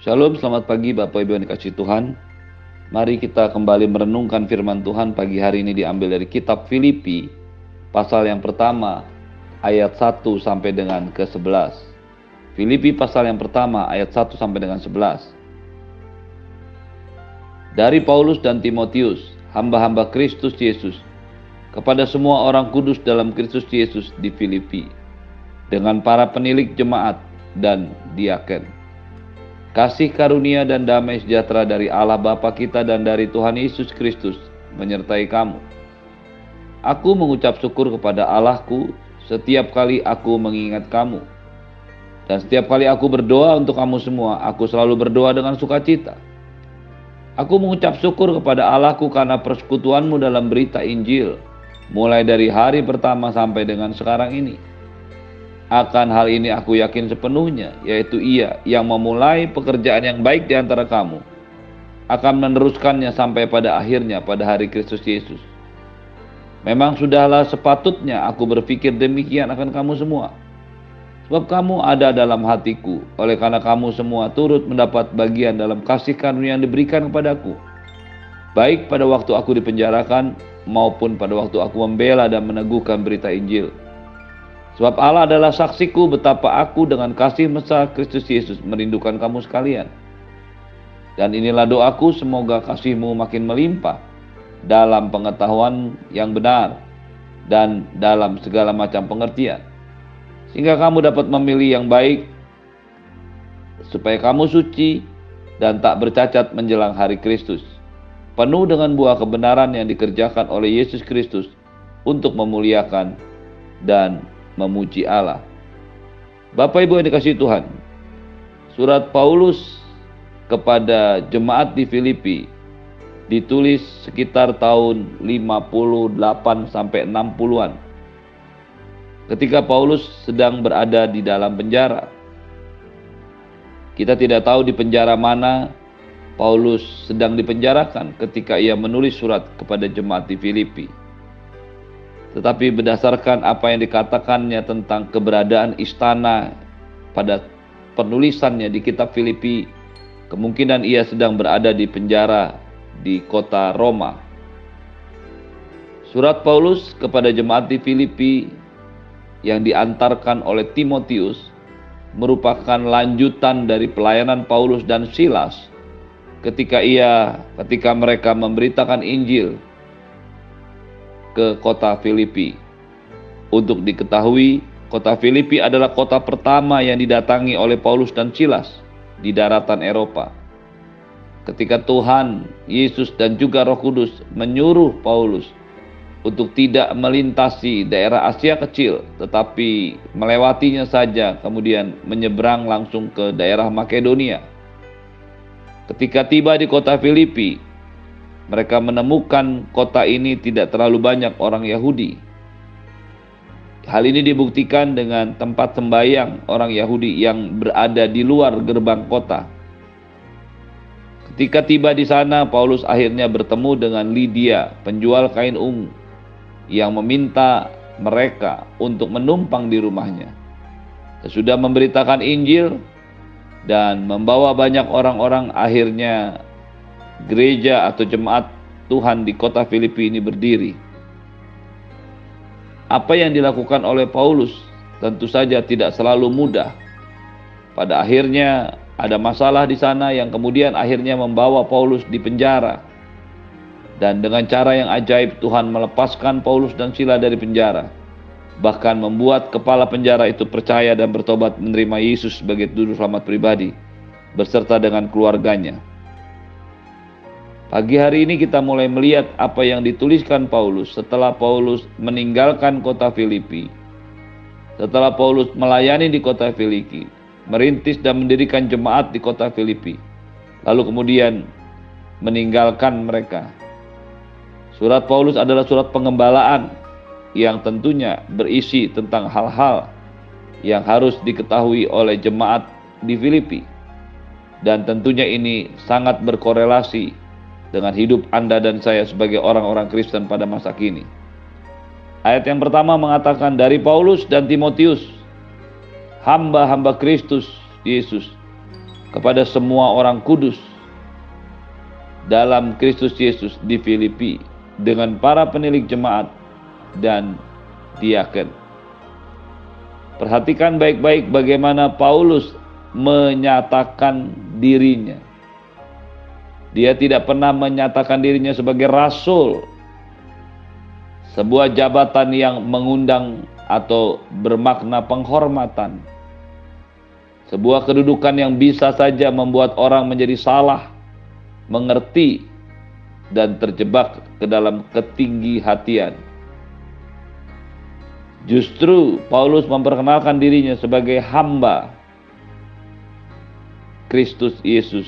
Shalom, selamat pagi Bapak Ibu yang dikasih Tuhan. Mari kita kembali merenungkan firman Tuhan pagi hari ini diambil dari kitab Filipi pasal yang pertama ayat 1 sampai dengan ke-11. Filipi pasal yang pertama ayat 1 sampai dengan 11. Dari Paulus dan Timotius, hamba-hamba Kristus Yesus, kepada semua orang kudus dalam Kristus Yesus di Filipi, dengan para penilik jemaat dan diaken Kasih karunia dan damai sejahtera dari Allah Bapa kita dan dari Tuhan Yesus Kristus menyertai kamu. Aku mengucap syukur kepada Allahku setiap kali aku mengingat kamu. Dan setiap kali aku berdoa untuk kamu semua, aku selalu berdoa dengan sukacita. Aku mengucap syukur kepada Allahku karena persekutuanmu dalam berita Injil, mulai dari hari pertama sampai dengan sekarang ini akan hal ini aku yakin sepenuhnya, yaitu ia yang memulai pekerjaan yang baik di antara kamu, akan meneruskannya sampai pada akhirnya pada hari Kristus Yesus. Memang sudahlah sepatutnya aku berpikir demikian akan kamu semua. Sebab kamu ada dalam hatiku, oleh karena kamu semua turut mendapat bagian dalam kasih karunia yang diberikan kepadaku. Baik pada waktu aku dipenjarakan, maupun pada waktu aku membela dan meneguhkan berita Injil Sebab Allah adalah saksiku betapa aku dengan kasih mesra Kristus Yesus merindukan kamu sekalian. Dan inilah doaku semoga kasihmu makin melimpah dalam pengetahuan yang benar dan dalam segala macam pengertian. Sehingga kamu dapat memilih yang baik supaya kamu suci dan tak bercacat menjelang hari Kristus. Penuh dengan buah kebenaran yang dikerjakan oleh Yesus Kristus untuk memuliakan dan memuji Allah. Bapak Ibu yang dikasih Tuhan, surat Paulus kepada jemaat di Filipi ditulis sekitar tahun 58 sampai 60-an. Ketika Paulus sedang berada di dalam penjara. Kita tidak tahu di penjara mana Paulus sedang dipenjarakan ketika ia menulis surat kepada jemaat di Filipi tetapi berdasarkan apa yang dikatakannya tentang keberadaan istana pada penulisannya di kitab Filipi, kemungkinan ia sedang berada di penjara di kota Roma. Surat Paulus kepada jemaat di Filipi yang diantarkan oleh Timotius merupakan lanjutan dari pelayanan Paulus dan Silas ketika ia ketika mereka memberitakan Injil ke kota Filipi. Untuk diketahui, kota Filipi adalah kota pertama yang didatangi oleh Paulus dan Silas di daratan Eropa. Ketika Tuhan, Yesus dan juga Roh Kudus menyuruh Paulus untuk tidak melintasi daerah Asia kecil, tetapi melewatinya saja, kemudian menyeberang langsung ke daerah Makedonia. Ketika tiba di kota Filipi, mereka menemukan kota ini tidak terlalu banyak orang Yahudi. Hal ini dibuktikan dengan tempat sembahyang orang Yahudi yang berada di luar gerbang kota. Ketika tiba di sana, Paulus akhirnya bertemu dengan Lydia, penjual kain ungu, yang meminta mereka untuk menumpang di rumahnya. Sesudah memberitakan Injil dan membawa banyak orang-orang, akhirnya gereja atau jemaat Tuhan di kota Filipi ini berdiri. Apa yang dilakukan oleh Paulus tentu saja tidak selalu mudah. Pada akhirnya ada masalah di sana yang kemudian akhirnya membawa Paulus di penjara. Dan dengan cara yang ajaib Tuhan melepaskan Paulus dan Sila dari penjara. Bahkan membuat kepala penjara itu percaya dan bertobat menerima Yesus sebagai juru selamat pribadi beserta dengan keluarganya. Pagi hari ini kita mulai melihat apa yang dituliskan Paulus setelah Paulus meninggalkan kota Filipi. Setelah Paulus melayani di kota Filipi, merintis dan mendirikan jemaat di kota Filipi. Lalu kemudian meninggalkan mereka. Surat Paulus adalah surat pengembalaan yang tentunya berisi tentang hal-hal yang harus diketahui oleh jemaat di Filipi. Dan tentunya ini sangat berkorelasi dengan hidup Anda dan saya sebagai orang-orang Kristen pada masa kini. Ayat yang pertama mengatakan dari Paulus dan Timotius, hamba-hamba Kristus Yesus, kepada semua orang kudus dalam Kristus Yesus di Filipi dengan para penilik jemaat dan diaken. Perhatikan baik-baik bagaimana Paulus menyatakan dirinya. Dia tidak pernah menyatakan dirinya sebagai rasul, sebuah jabatan yang mengundang atau bermakna penghormatan. Sebuah kedudukan yang bisa saja membuat orang menjadi salah, mengerti, dan terjebak ke dalam ketinggi hatian. Justru Paulus memperkenalkan dirinya sebagai hamba Kristus Yesus.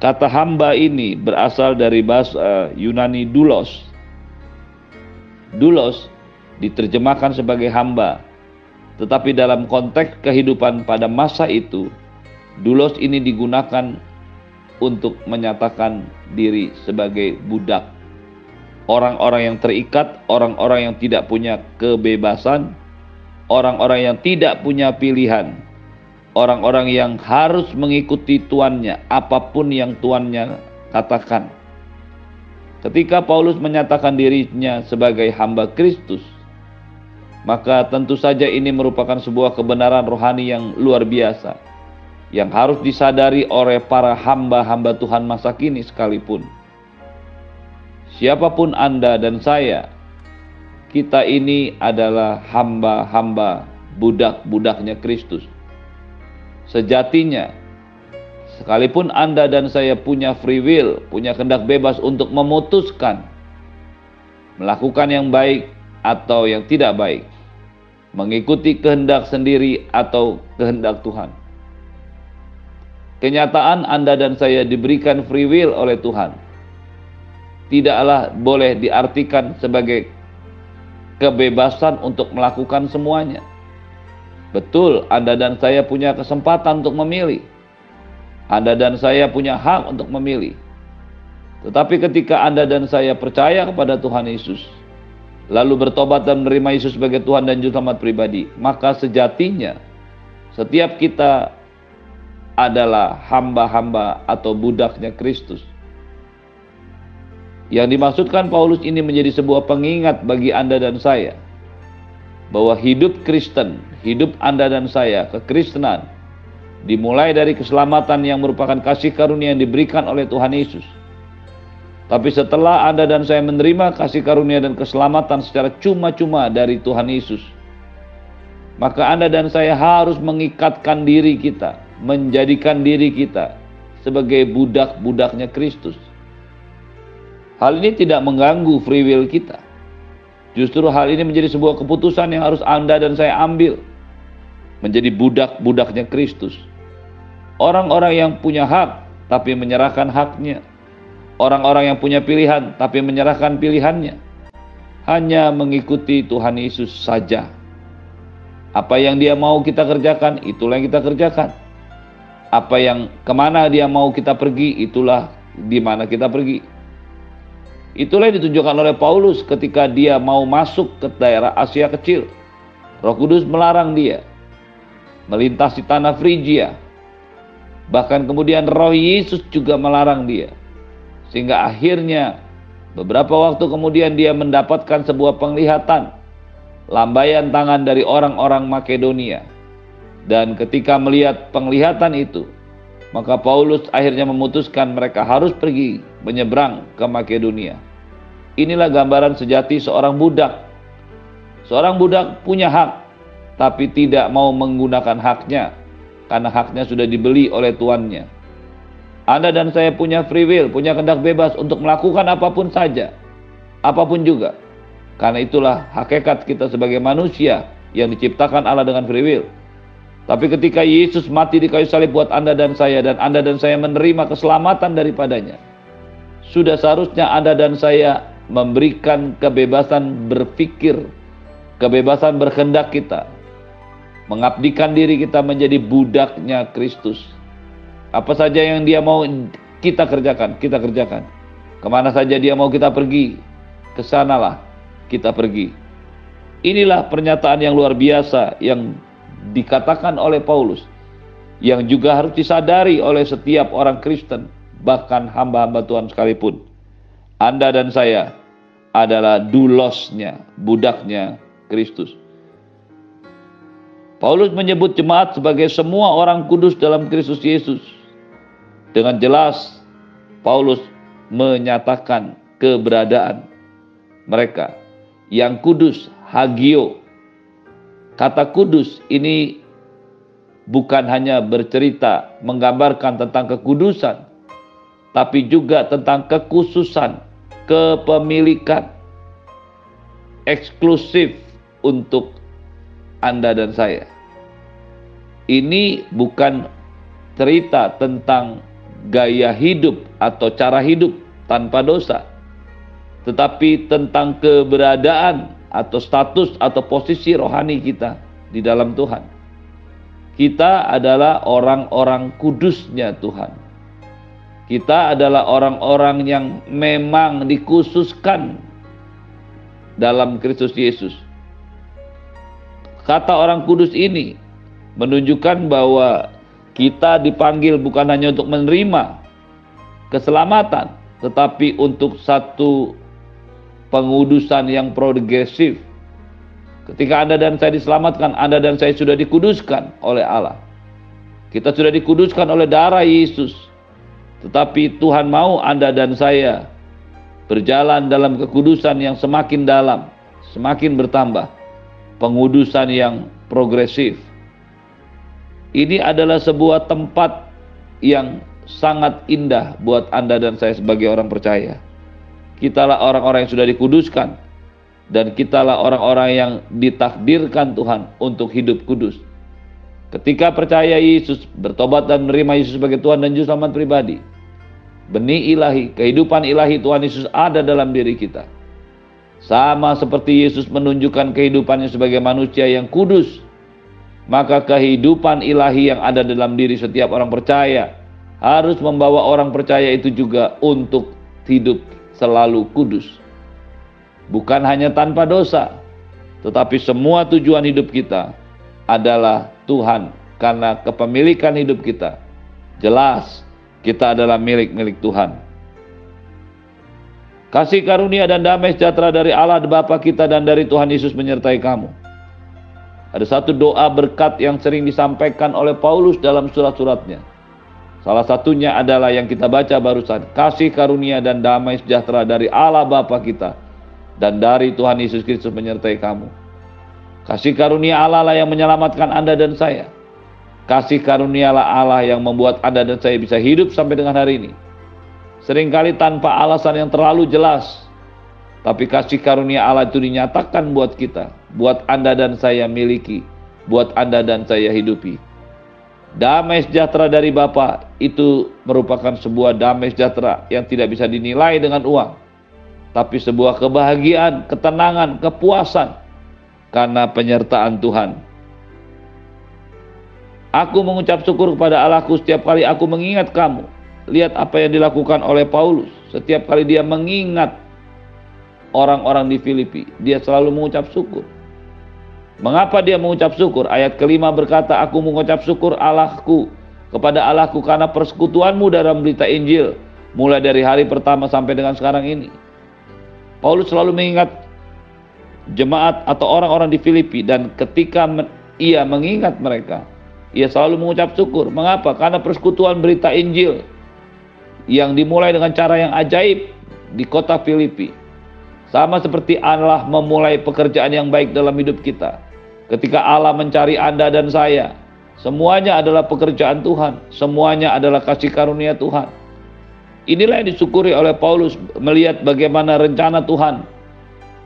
Kata hamba ini berasal dari bahasa Yunani dulos. Dulos diterjemahkan sebagai hamba. Tetapi dalam konteks kehidupan pada masa itu, dulos ini digunakan untuk menyatakan diri sebagai budak. Orang-orang yang terikat, orang-orang yang tidak punya kebebasan, orang-orang yang tidak punya pilihan, orang-orang yang harus mengikuti tuannya, apa pun yang tuannya katakan. Ketika Paulus menyatakan dirinya sebagai hamba Kristus, maka tentu saja ini merupakan sebuah kebenaran rohani yang luar biasa, yang harus disadari oleh para hamba-hamba Tuhan masa kini sekalipun. Siapa pun Anda dan saya, kita ini adalah hamba-hamba budak-budaknya Kristus Sejatinya, sekalipun Anda dan saya punya free will, punya kehendak bebas untuk memutuskan melakukan yang baik atau yang tidak baik, mengikuti kehendak sendiri atau kehendak Tuhan. Kenyataan Anda dan saya diberikan free will oleh Tuhan. Tidaklah boleh diartikan sebagai kebebasan untuk melakukan semuanya. Betul, Anda dan saya punya kesempatan untuk memilih. Anda dan saya punya hak untuk memilih. Tetapi ketika Anda dan saya percaya kepada Tuhan Yesus, lalu bertobat dan menerima Yesus sebagai Tuhan dan Juru Selamat pribadi, maka sejatinya setiap kita adalah hamba-hamba atau budaknya Kristus. Yang dimaksudkan Paulus ini menjadi sebuah pengingat bagi Anda dan saya bahwa hidup Kristen, hidup Anda dan saya, kekristenan, dimulai dari keselamatan yang merupakan kasih karunia yang diberikan oleh Tuhan Yesus. Tapi setelah Anda dan saya menerima kasih karunia dan keselamatan secara cuma-cuma dari Tuhan Yesus, maka Anda dan saya harus mengikatkan diri kita, menjadikan diri kita sebagai budak-budaknya Kristus. Hal ini tidak mengganggu free will kita. Justru hal ini menjadi sebuah keputusan yang harus Anda dan saya ambil. Menjadi budak-budaknya Kristus. Orang-orang yang punya hak tapi menyerahkan haknya. Orang-orang yang punya pilihan tapi menyerahkan pilihannya. Hanya mengikuti Tuhan Yesus saja. Apa yang dia mau kita kerjakan, itulah yang kita kerjakan. Apa yang ke mana dia mau kita pergi, itulah di mana kita pergi. Itulah yang ditunjukkan oleh Paulus ketika dia mau masuk ke daerah Asia Kecil. Roh Kudus melarang dia melintasi tanah Frigia. Bahkan kemudian Roh Yesus juga melarang dia. Sehingga akhirnya beberapa waktu kemudian dia mendapatkan sebuah penglihatan lambaian tangan dari orang-orang Makedonia. Dan ketika melihat penglihatan itu, maka Paulus akhirnya memutuskan mereka harus pergi menyeberang ke Makedonia. Inilah gambaran sejati seorang budak. Seorang budak punya hak, tapi tidak mau menggunakan haknya karena haknya sudah dibeli oleh tuannya. Anda dan saya punya free will, punya kehendak bebas untuk melakukan apa pun saja, apa pun juga. Karena itulah hakikat kita sebagai manusia yang diciptakan Allah dengan free will tapi ketika Yesus mati di kayu salib buat Anda dan saya dan Anda dan saya menerima keselamatan daripadanya. Sudah seharusnya Anda dan saya memberikan kebebasan berpikir, kebebasan berkehendak kita. Mengabdikan diri kita menjadi budaknya Kristus. Apa saja yang dia mau kita kerjakan, kita kerjakan. Ke mana saja dia mau kita pergi, ke sanalah kita pergi. Inilah pernyataan yang luar biasa yang dikatakan oleh Paulus yang juga harus disadari oleh setiap orang Kristen, bahkan hamba-hamba Tuhan sekalipun. Anda dan saya adalah dulosnya, budaknya Kristus. Paulus menyebut jemaat sebagai semua orang kudus dalam Kristus Yesus. Dengan jelas, Paulus menyatakan keberadaan mereka yang kudus, hagio. Kata kudus ini bukan hanya bercerita menggambarkan tentang kekudusan, tapi juga tentang kekhususan, kepemilikan eksklusif untuk Anda dan saya. Ini bukan cerita tentang gaya hidup atau cara hidup tanpa dosa, tetapi tentang keberadaan atau status atau posisi rohani kita di dalam Tuhan. Kita adalah orang-orang kudusnya Tuhan. Kita adalah orang-orang yang memang dikhususkan dalam Kristus Yesus. Kata orang kudus ini menunjukkan bahwa kita dipanggil bukan hanya untuk menerima keselamatan, tetapi untuk satu pengudusan yang progresif. Ketika Anda dan saya diselamatkan, Anda dan saya sudah dikuduskan oleh Allah. Kita sudah dikuduskan oleh darah Yesus. Tetapi Tuhan mau Anda dan saya berjalan dalam kekudusan yang semakin dalam, semakin bertambah. Pengudusan yang progresif. Ini adalah sebuah tempat yang sangat indah buat Anda dan saya sebagai orang percaya. Kitalah orang-orang yang sudah dikuduskan dan kitalah orang-orang yang ditakdirkan Tuhan untuk hidup kudus. Ketika percaya Yesus, bertobat dan menerima Yesus sebagai Tuhan dan Juru Selamat pribadi, benih ilahi, kehidupan ilahi Tuhan Yesus ada dalam diri kita. Sama seperti Yesus menunjukkan kehidupannya sebagai manusia yang kudus, maka kehidupan ilahi yang ada dalam diri setiap orang percaya harus membawa orang percaya itu juga untuk hidup selalu kudus. Bukan hanya tanpa dosa, tetapi semua tujuan hidup kita adalah Tuhan karena kepemilikan hidup kita. Jelas kita adalah milik-milik Tuhan. Kasih karunia dan damai sejahtera dari Allah Bapa kita dan dari Tuhan Yesus menyertai kamu. Ada satu doa berkat yang sering disampaikan oleh Paulus dalam surat-suratnya. Salah satunya adalah yang kita baca barusan. Kasih karunia dan damai sejahtera dari Allah Bapa kita dan dari Tuhan Yesus Kristus menyertai kamu. Kasih karunia Allah lah yang menyelamatkan Anda dan saya. Kasih karunialah Allah yang membuat Anda dan saya bisa hidup sampai dengan hari ini. Seringkali tanpa alasan yang terlalu jelas. Tapi kasih karunia Allah itu dinyatakan buat kita buat Anda dan saya miliki, buat Anda dan saya hidupi. Damai sejahtera dari Bapa itu merupakan sebuah damai sejahtera yang tidak bisa dinilai dengan uang, tapi sebuah kebahagiaan, ketenangan, kepuasan karena penyertaan Tuhan. Aku mengucap syukur kepada Allahku setiap kali aku mengingat kamu. Lihat apa yang dilakukan oleh Paulus. Setiap kali dia mengingat orang-orang di Filipi, dia selalu mengucap syukur. Mengapa dia mengucap syukur? Ayat kelima berkata, Aku mengucap syukur Allahku kepada Allahku karena persekutuanmu dalam berita Injil mulai dari hari pertama sampai dengan sekarang ini. Paulus selalu mengingat jemaat atau orang-orang di Filipi dan ketika ia mengingat mereka, ia selalu mengucap syukur. Mengapa? Karena persekutuan berita Injil yang dimulai dengan cara yang ajaib di kota Filipi. Sama seperti Allah memulai pekerjaan yang baik dalam hidup kita Ketika Allah mencari Anda dan saya, semuanya adalah pekerjaan Tuhan, semuanya adalah kasih karunia Tuhan. Inilah yang disyukuri oleh Paulus melihat bagaimana rencana Tuhan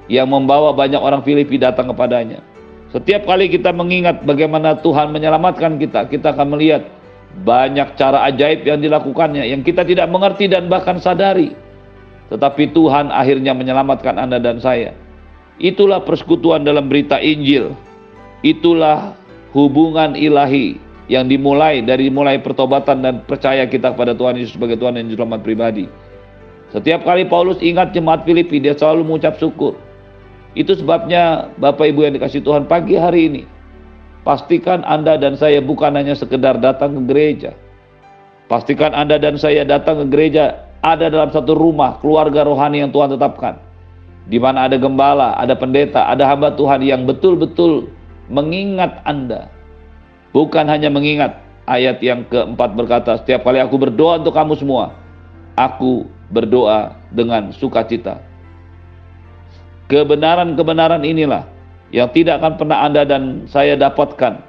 yang membawa banyak orang Filipi datang kepadanya. Setiap kali kita mengingat bagaimana Tuhan menyelamatkan kita, kita akan melihat banyak cara ajaib yang dilakukannya yang kita tidak mengerti dan bahkan sadari. Tetapi Tuhan akhirnya menyelamatkan Anda dan saya. Itulah persekutuan dalam berita Injil Itulah hubungan ilahi yang dimulai dari mulai pertobatan dan percaya kita kepada Tuhan Yesus sebagai Tuhan dan Juru pribadi. Setiap kali Paulus ingat jemaat Filipi, dia selalu mengucap syukur. Itu sebabnya Bapak Ibu yang dikasih Tuhan pagi hari ini, Pastikan Anda dan saya bukan hanya sekedar datang ke gereja. Pastikan Anda dan saya datang ke gereja ada dalam satu rumah keluarga rohani yang Tuhan tetapkan. Di mana ada gembala, ada pendeta, ada hamba Tuhan yang betul-betul mengingat Anda. Bukan hanya mengingat ayat yang keempat berkata, setiap kali aku berdoa untuk kamu semua, aku berdoa dengan sukacita. Kebenaran-kebenaran inilah yang tidak akan pernah Anda dan saya dapatkan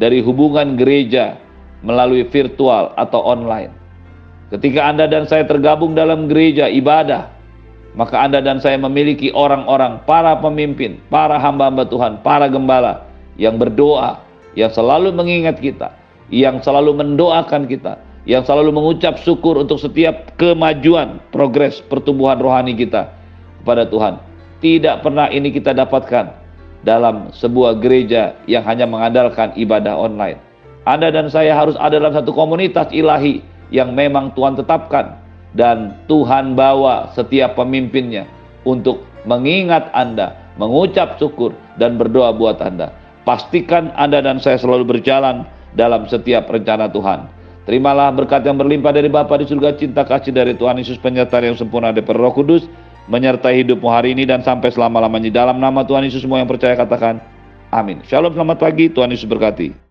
dari hubungan gereja melalui virtual atau online. Ketika Anda dan saya tergabung dalam gereja ibadah, maka Anda dan saya memiliki orang-orang, para pemimpin, para hamba-hamba Tuhan, para gembala yang berdoa, yang selalu mengingat kita, yang selalu mendoakan kita, yang selalu mengucap syukur untuk setiap kemajuan, progres, pertumbuhan rohani kita kepada Tuhan. Tidak pernah ini kita dapatkan dalam sebuah gereja yang hanya mengandalkan ibadah online. Anda dan saya harus ada dalam satu komunitas ilahi yang memang Tuhan tetapkan dan Tuhan bawa setiap pemimpinnya untuk mengingat Anda, mengucap syukur dan berdoa buat Anda. Pastikan Anda dan saya selalu berjalan dalam setiap rencana Tuhan. Terimalah berkat yang berlimpah dari Bapa di surga, cinta kasih dari Tuhan Yesus penyertaan yang sempurna dari Roh Kudus, menyertai hidupmu hari ini dan sampai selama-lamanya. Dalam nama Tuhan Yesus semua yang percaya katakan amin. Shalom, selamat pagi, Tuhan Yesus berkati.